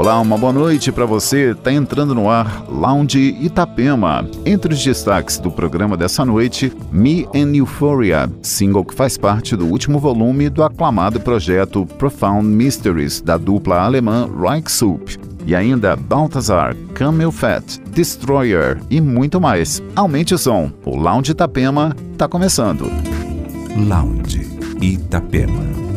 Olá, uma boa noite para você. Tá entrando no ar Lounge Itapema. Entre os destaques do programa dessa noite, Me and Euphoria, single que faz parte do último volume do aclamado projeto Profound Mysteries da dupla alemã Reich Soup. E ainda Balthazar, Camel Fat, Destroyer e muito mais. Aumente o som. O Lounge Itapema tá começando. Lounge Itapema.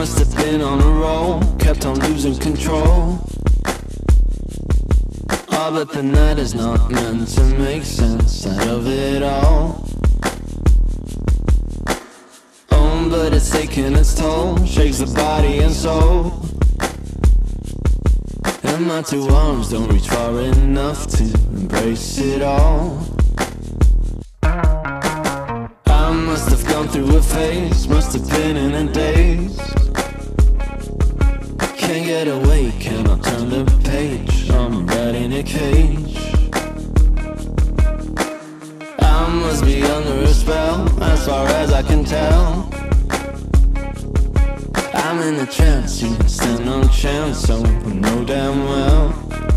Must have been on a roll, kept on losing control. Oh, but the night is not meant to make sense out of it all. Oh, but it's taking its toll, shakes the body and soul. And my two arms don't reach far enough to embrace it all. I must have gone through a phase, must have been in a daze. Get away, cannot turn the page. I'm right in a cage. I must be under a spell, as far as I can tell. I'm in a trance, you stand no chance, so I know damn well.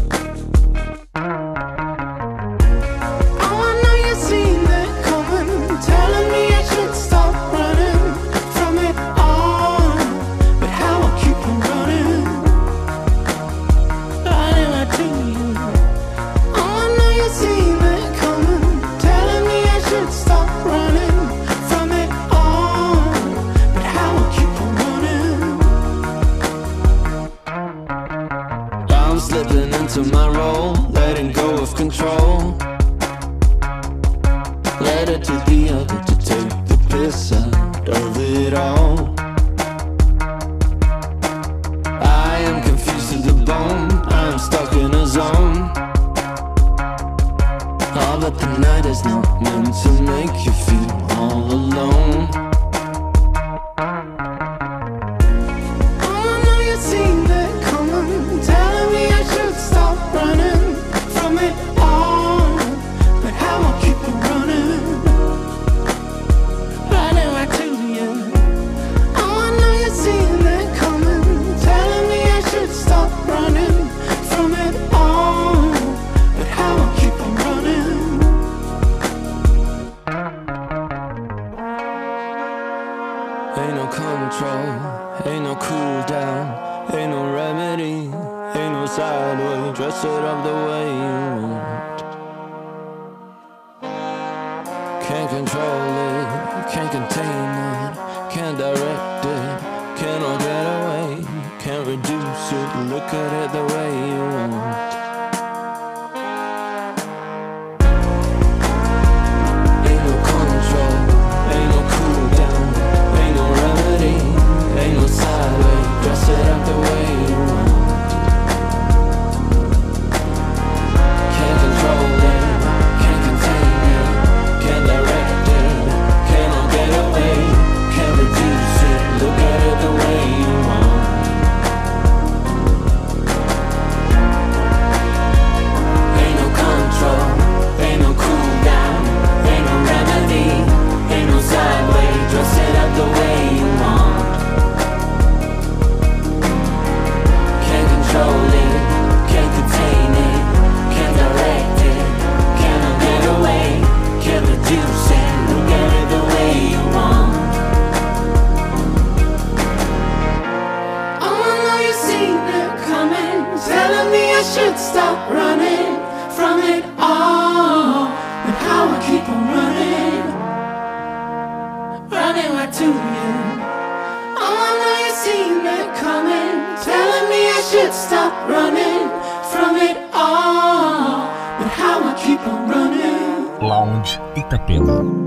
病了。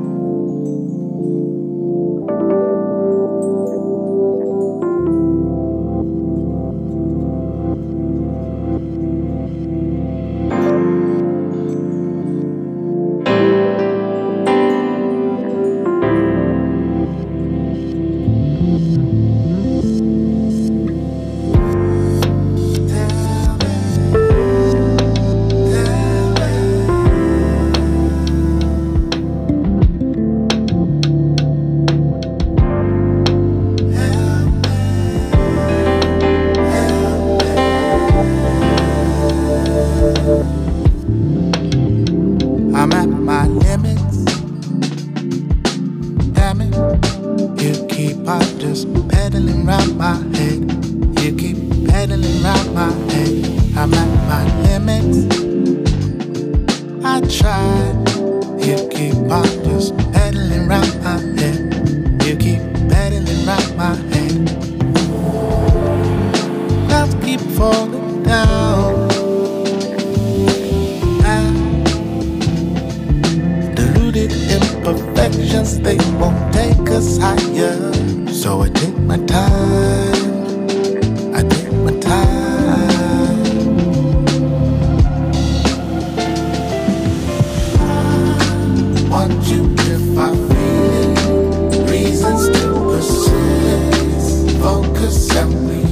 Thank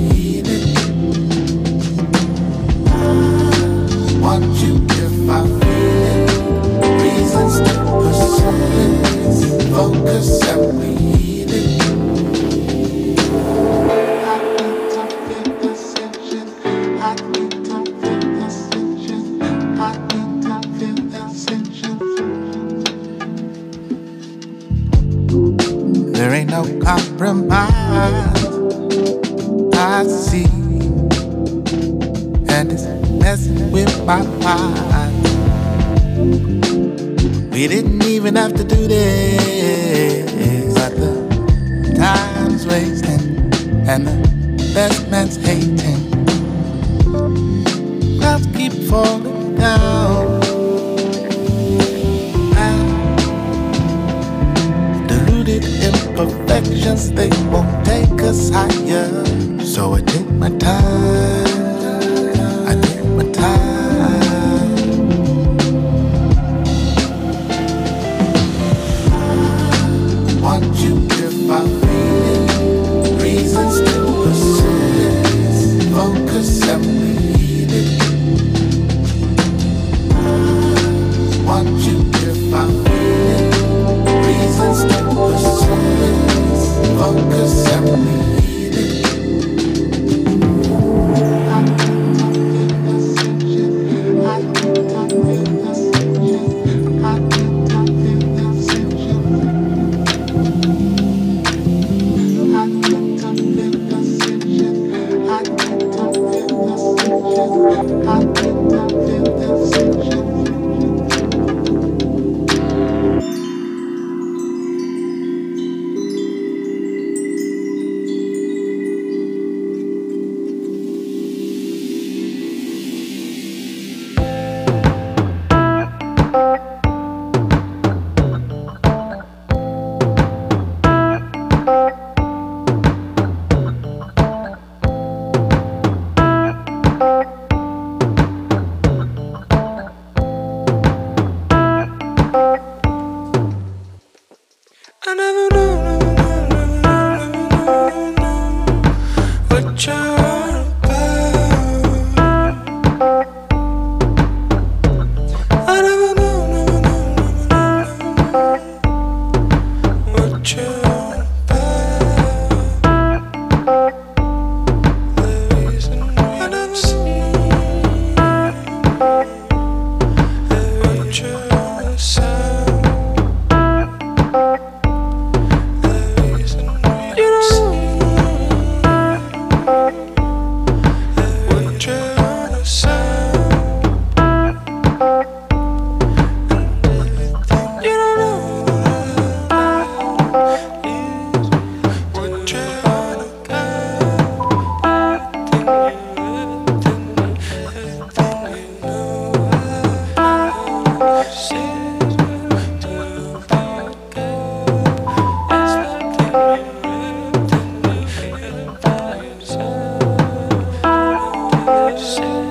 say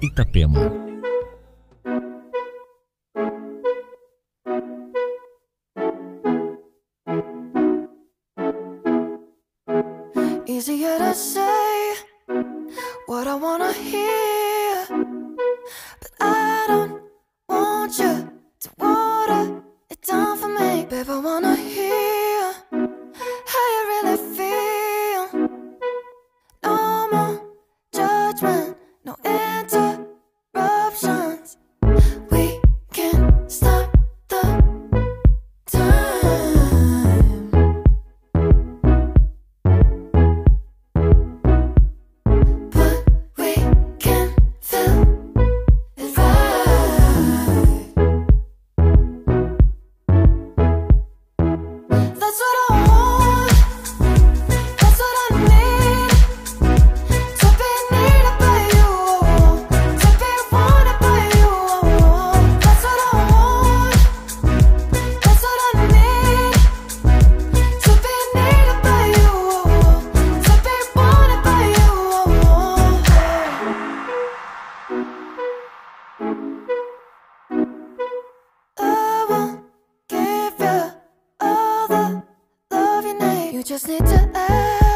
Itapema. You just need to ask.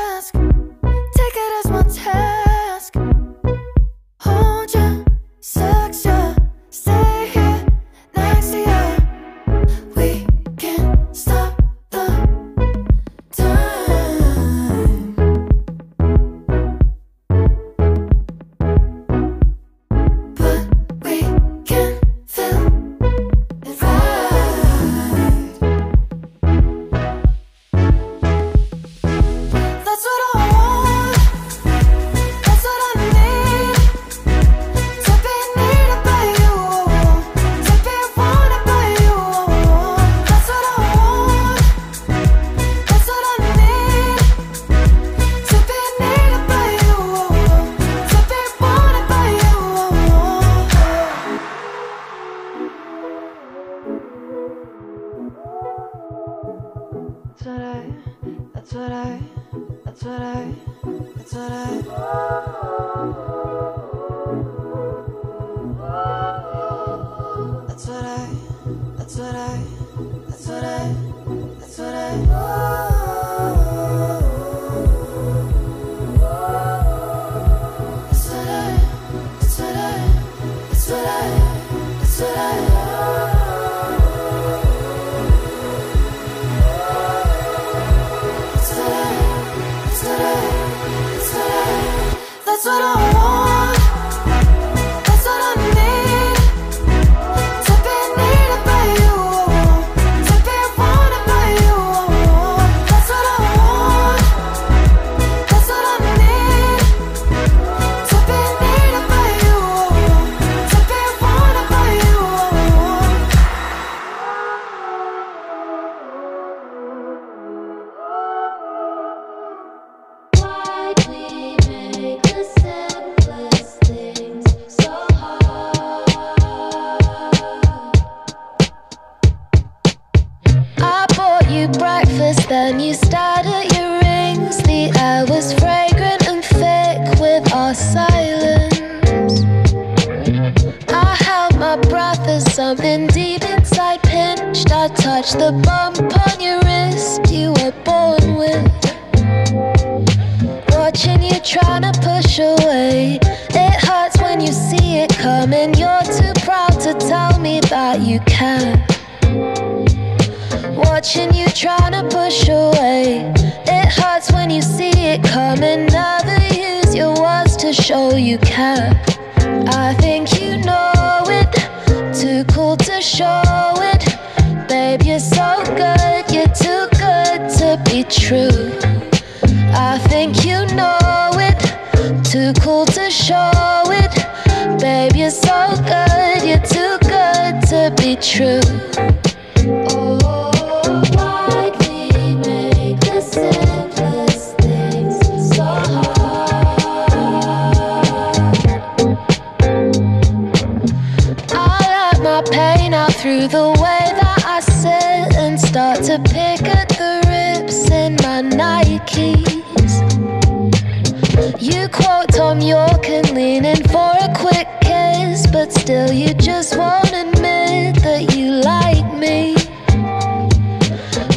Still, you just won't admit that you like me.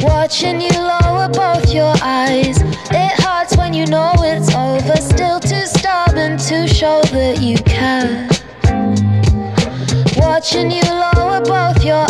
Watching you lower both your eyes. It hurts when you know it's over. Still too stubborn to show that you care. Watching you lower both your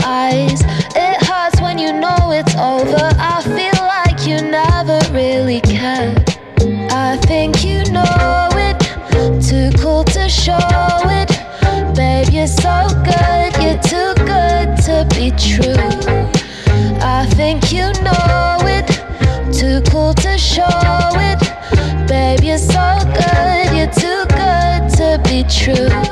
true.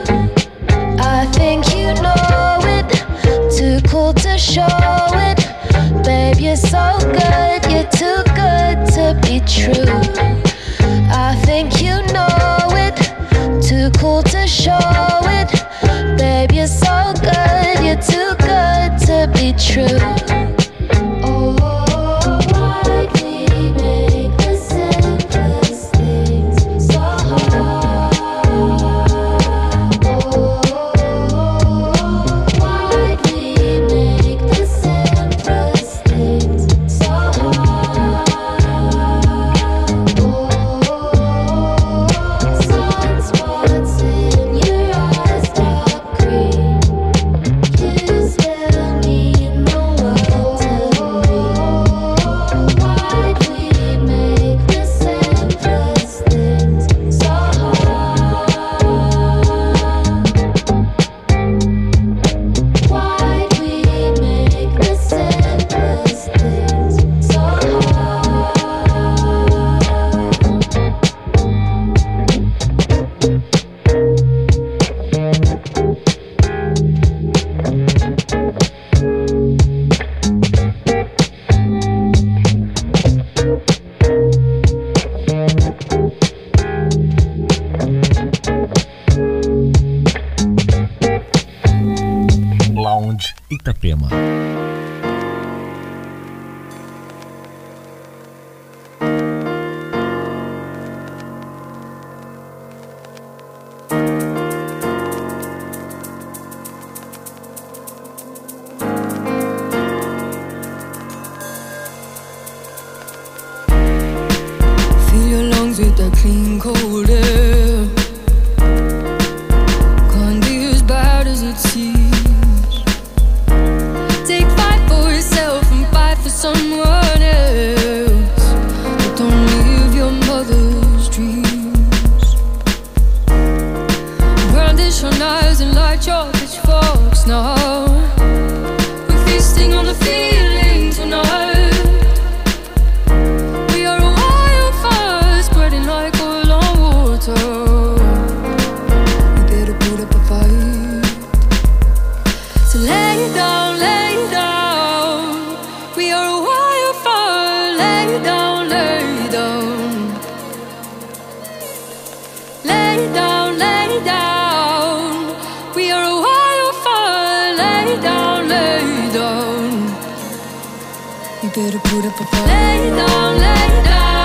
lay down, lay down.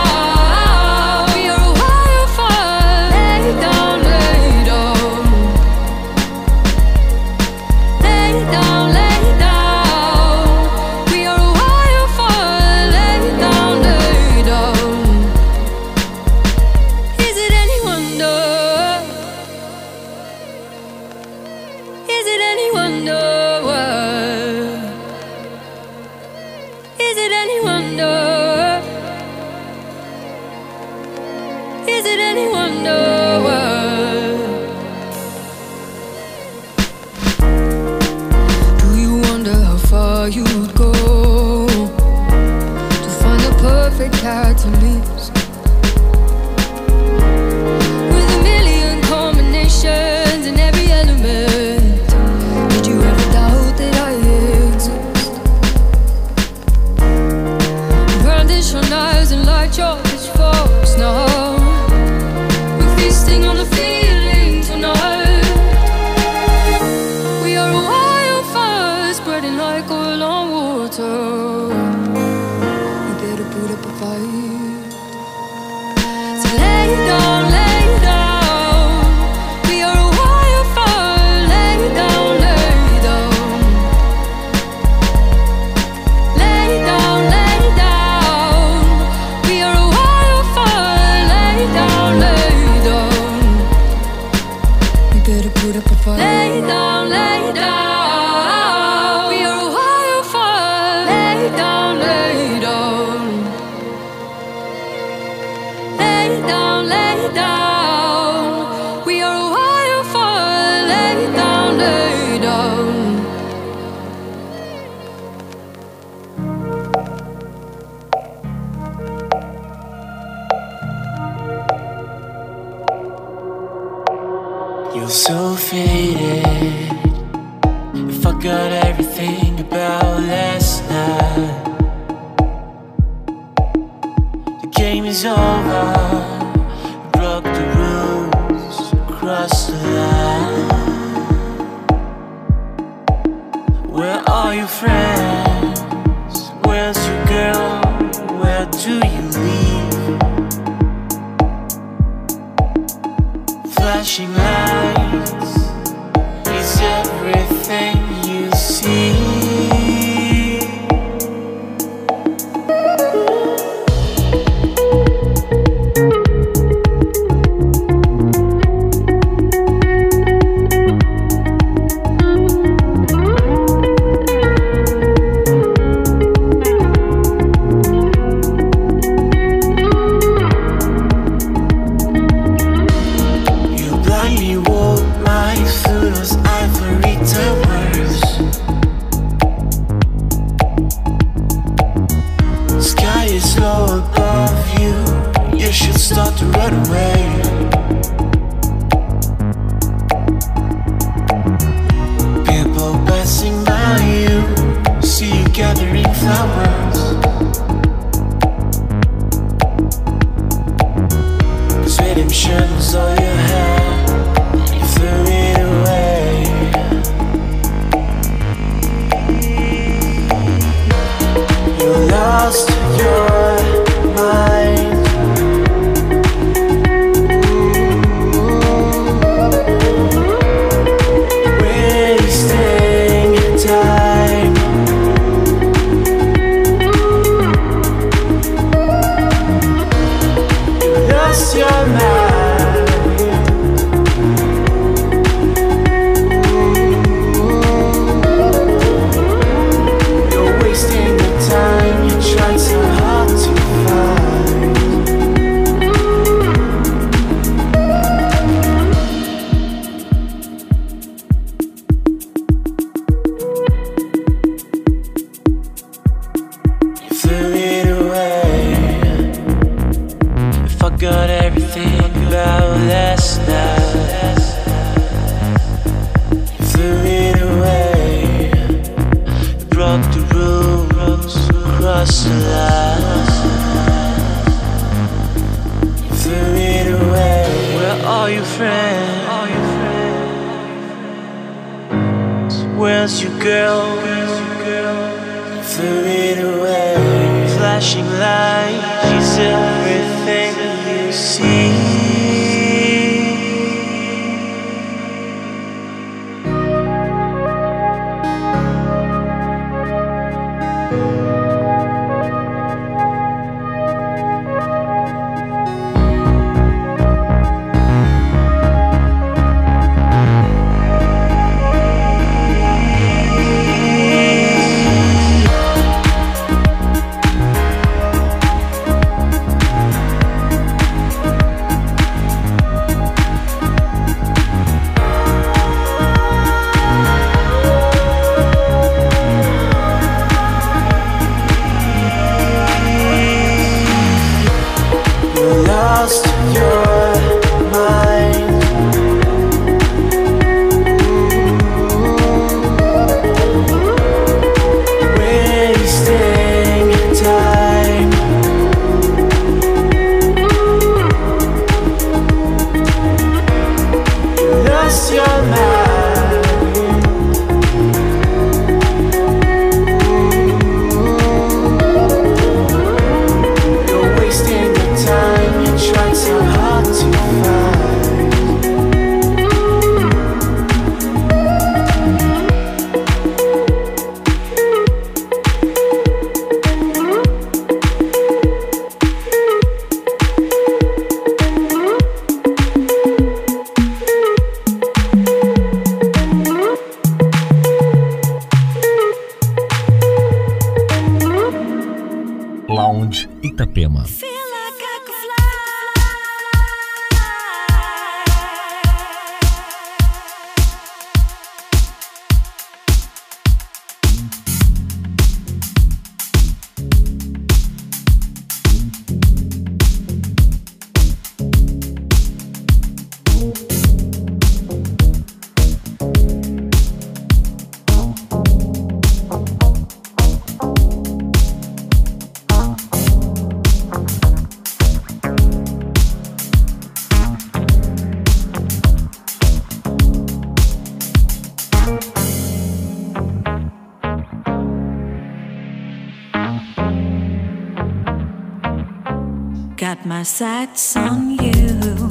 my sights on you.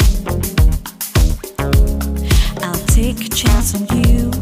I'll take a chance on you.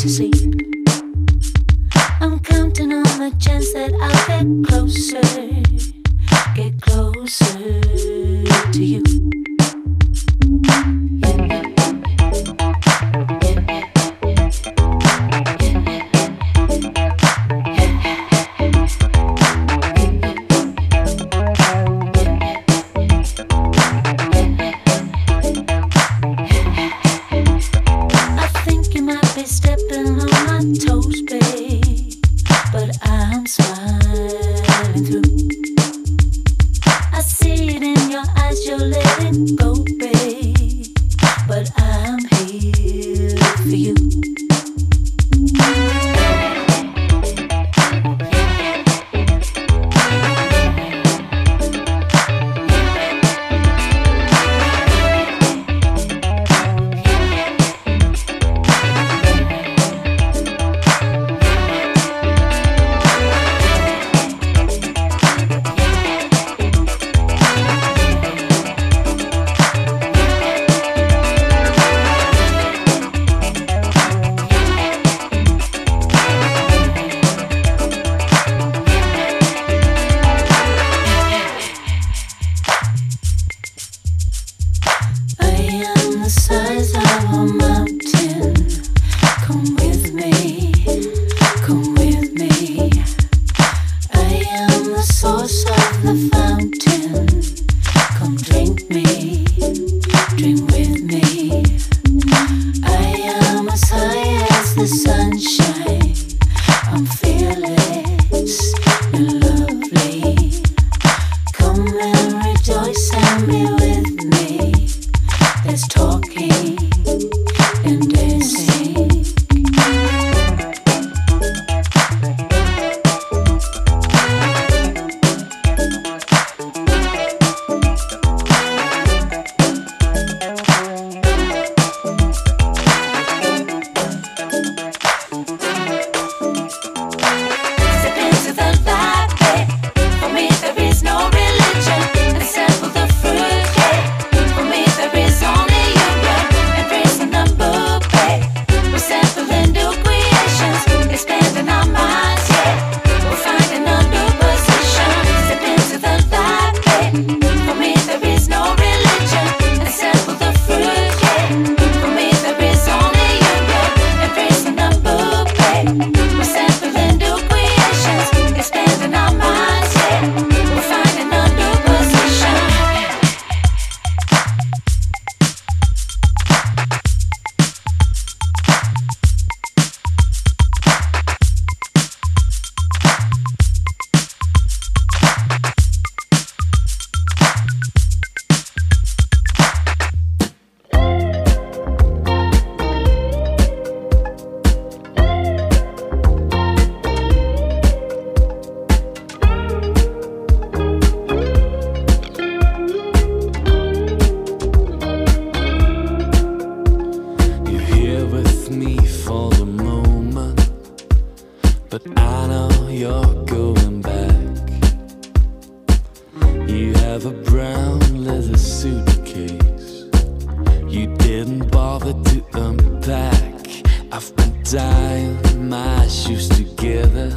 to sleep. I'm counting on the chance that I'll get closer, get closer to you. have a brown leather suitcase. You didn't bother to unpack. I've been tying my shoes together.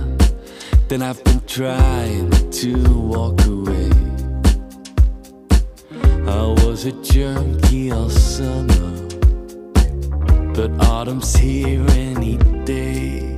Then I've been trying to walk away. I was a junkie all summer. But autumn's here any day.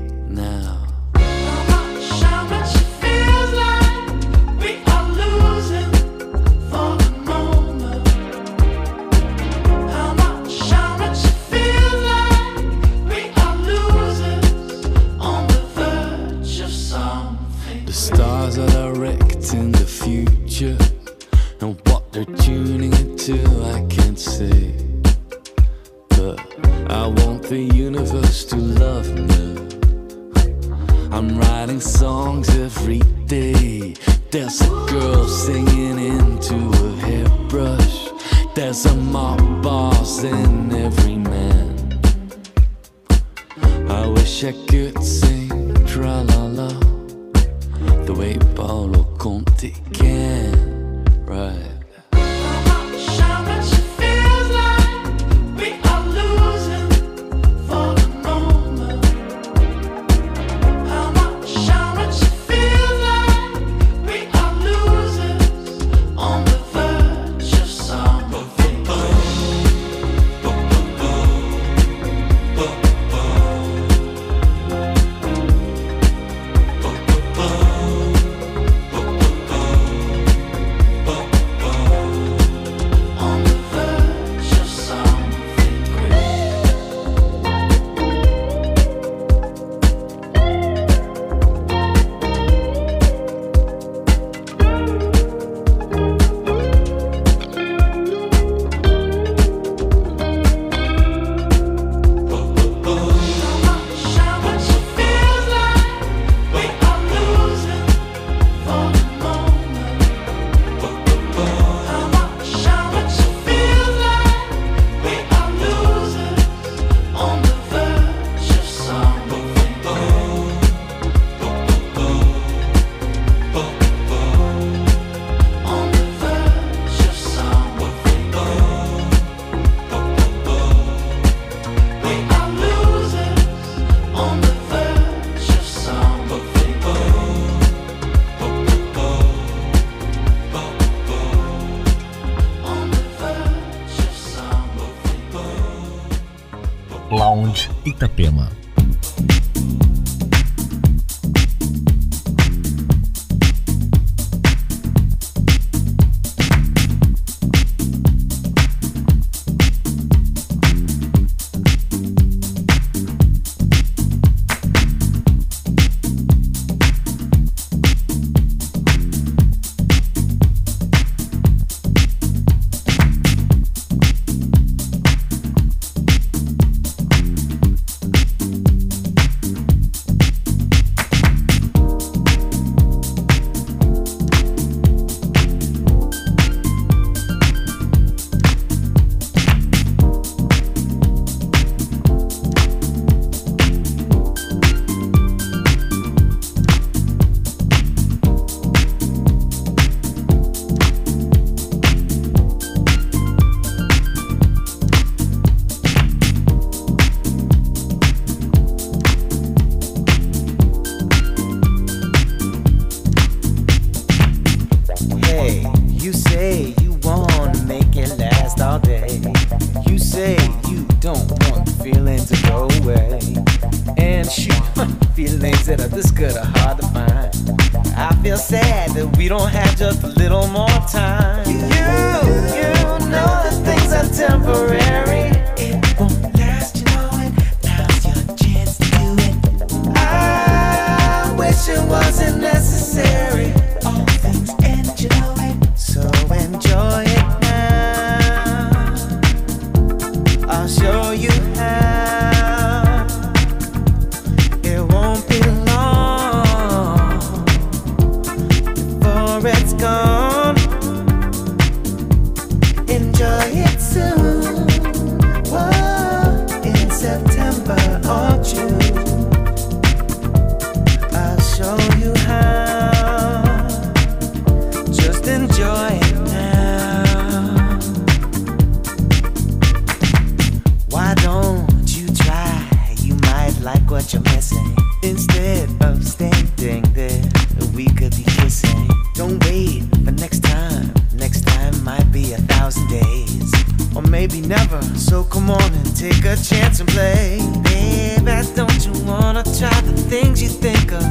you think of?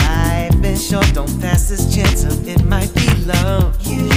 I've been sure, don't pass this chance up. It might be love. You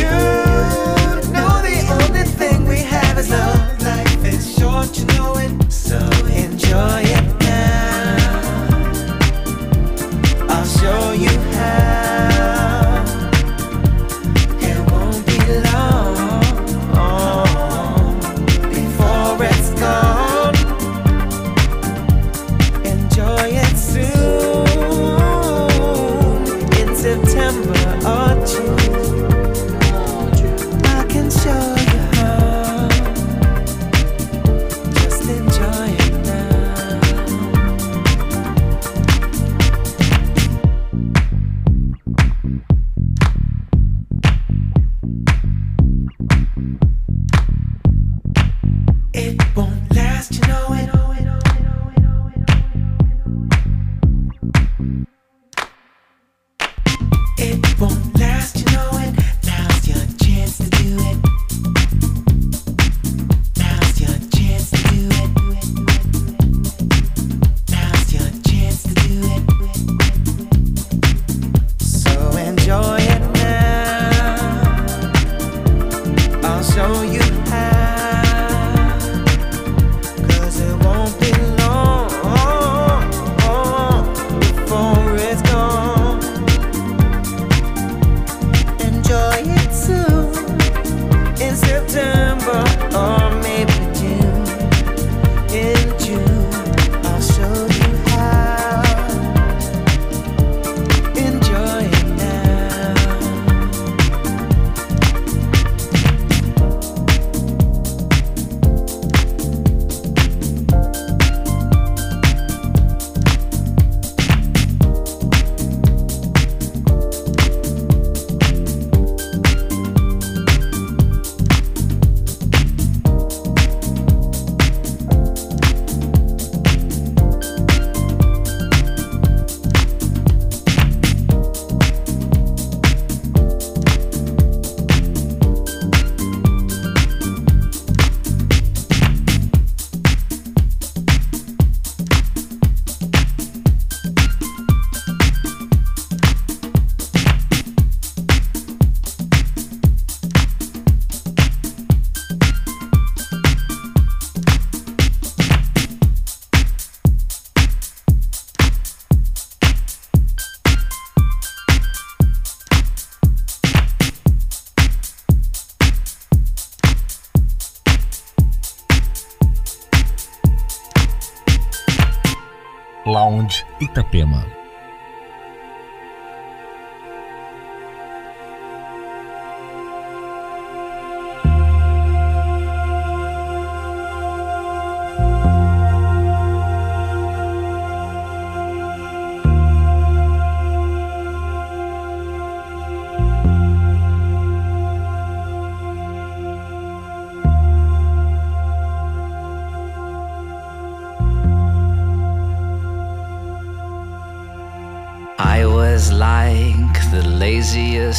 Itapema.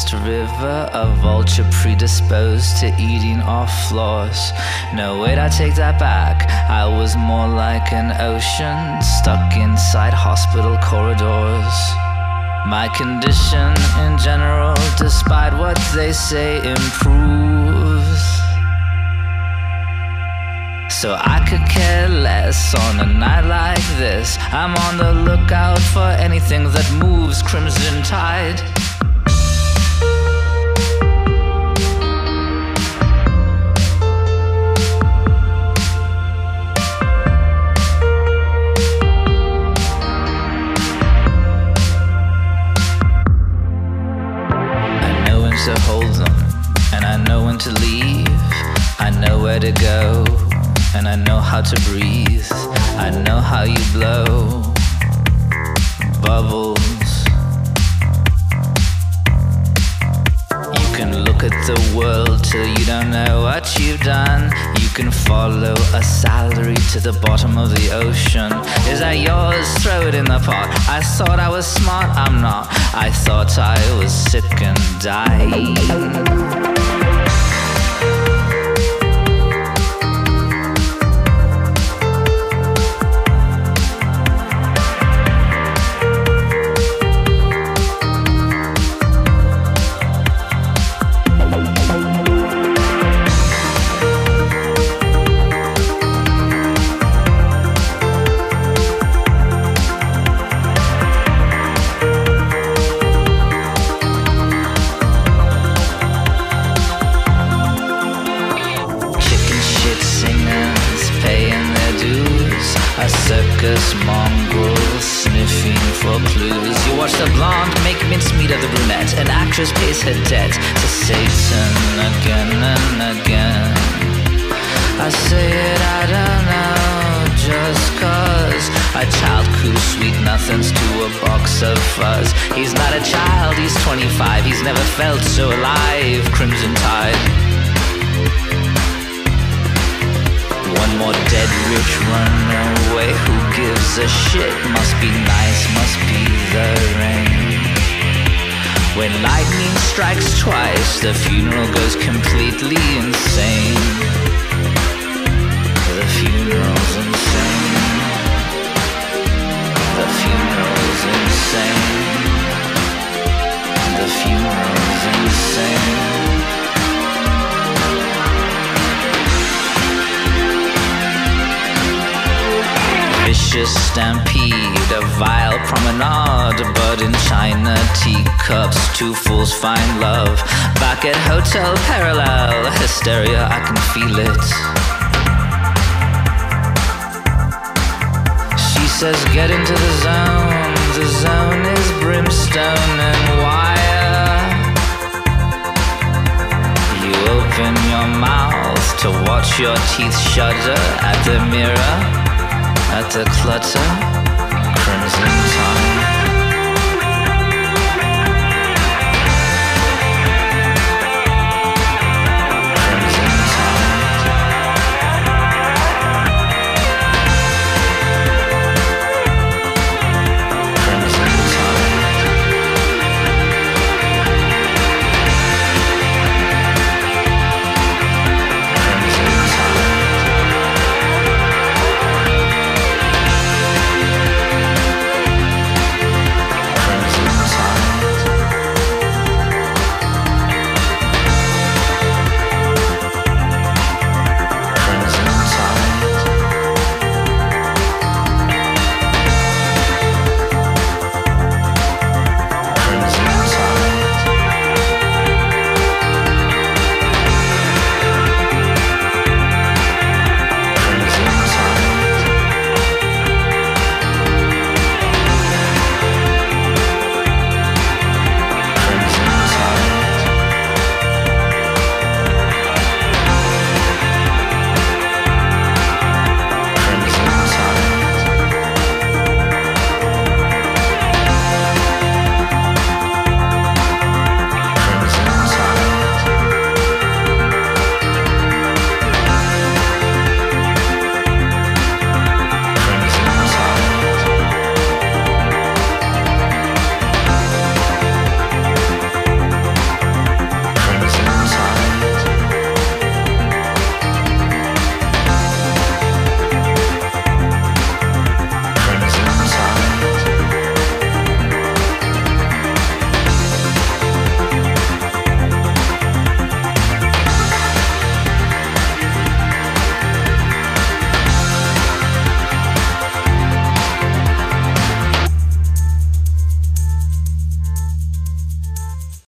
Laziest river, a vulture predisposed to eating off floors. No, wait, I take that back. I was more like an ocean stuck inside hospital corridors. My condition in general, despite what they say, improves. So I could care less on a night like this. I'm on the lookout for anything that moves crimson tide. To hold them, and I know when to leave. I know where to go, and I know how to breathe. I know how you blow bubbles. You can look at the world till you don't know what you've done. You can follow a salary to the bottom of the ocean. Is that yours? Throw it in the pot. I thought I was smart, I'm not. I thought I was sick and dying. Circus mongrel sniffing for clues. You watch the blonde make mincemeat of the brunette. An actress pays her debt to Satan again and again. I say it, I don't know, just cause a child coo sweet nothings to a box of fuzz. He's not a child, he's 25, he's never felt so alive. Crimson Tide. One more dead rich runaway. Who gives a shit? Must be nice, must be the rain. When lightning strikes twice, the funeral goes completely insane. The funeral's insane. The funeral's insane. The funeral's insane. Vicious stampede, a vile promenade, but in china teacups, two fools find love. Back at Hotel Parallel, hysteria, I can feel it. She says, Get into the zone, the zone is brimstone and wire. You open your mouth to watch your teeth shudder at the mirror, at the clutter.